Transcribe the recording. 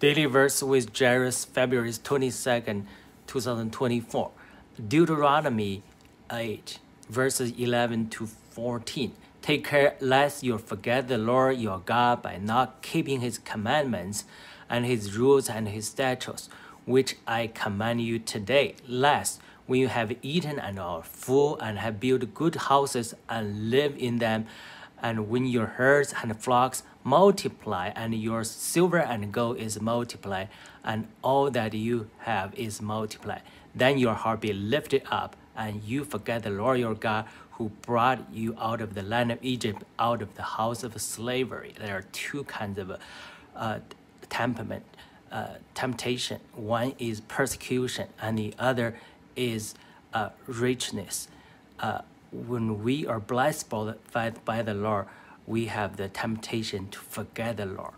Daily verse with Jairus, February 22nd, 2024. Deuteronomy 8, verses 11 to 14. Take care lest you forget the Lord your God by not keeping his commandments and his rules and his statutes, which I command you today, lest when you have eaten and are full and have built good houses and live in them, and when your herds and flocks multiply, and your silver and gold is multiplied, and all that you have is multiplied, then your heart be lifted up, and you forget the Lord your God who brought you out of the land of Egypt, out of the house of slavery. There are two kinds of uh, temperament, uh, temptation. One is persecution, and the other is uh, richness. When we are blessed by the Lord, we have the temptation to forget the Lord.